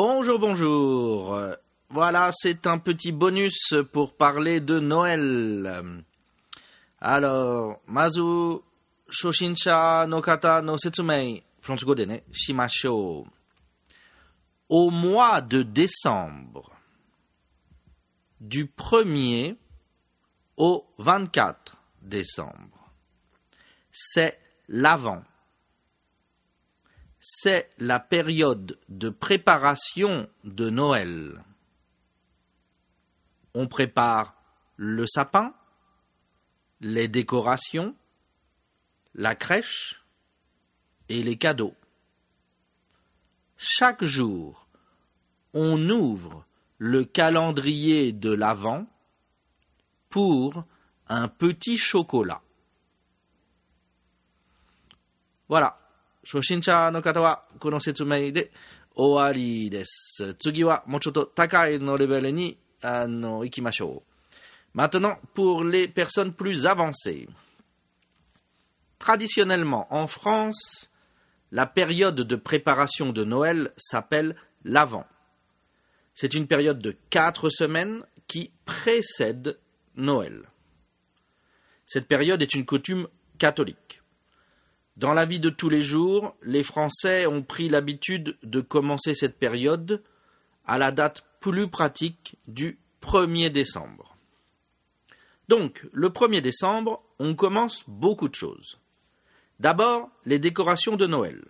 Bonjour, bonjour. Voilà, c'est un petit bonus pour parler de Noël. Alors, mazu shoshinsha no kata no setsumei français de shimashou. Au mois de décembre, du 1er au 24 décembre, c'est l'avant. C'est la période de préparation de Noël. On prépare le sapin, les décorations, la crèche et les cadeaux. Chaque jour, on ouvre le calendrier de l'Avent pour un petit chocolat. Voilà. 初心者の方はこの説明で終わりです。次はもうちょっと高いのレベルにあの行きましょう。Maintenant, pour les personnes plus avancées. Traditionnellement, en France, la période de préparation de Noël s'appelle l'Avent. C'est une période de quatre semaines qui précède Noël. Cette période est une coutume catholique. Dans la vie de tous les jours, les Français ont pris l'habitude de commencer cette période à la date plus pratique du 1er décembre. Donc, le 1er décembre, on commence beaucoup de choses. D'abord, les décorations de Noël.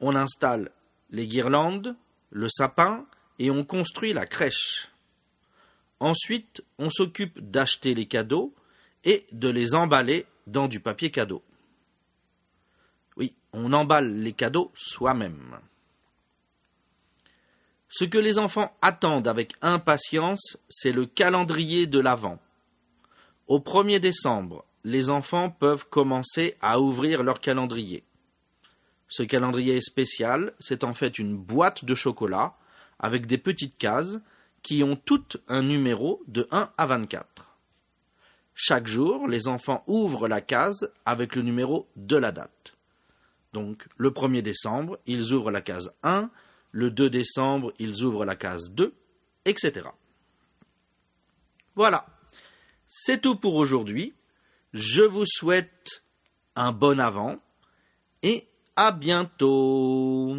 On installe les guirlandes, le sapin et on construit la crèche. Ensuite, on s'occupe d'acheter les cadeaux et de les emballer dans du papier cadeau. On emballe les cadeaux soi-même. Ce que les enfants attendent avec impatience, c'est le calendrier de l'Avent. Au 1er décembre, les enfants peuvent commencer à ouvrir leur calendrier. Ce calendrier spécial, c'est en fait une boîte de chocolat avec des petites cases qui ont toutes un numéro de 1 à 24. Chaque jour, les enfants ouvrent la case avec le numéro de la date. Donc, le 1er décembre, ils ouvrent la case 1, le 2 décembre, ils ouvrent la case 2, etc. Voilà. C'est tout pour aujourd'hui. Je vous souhaite un bon avant et à bientôt.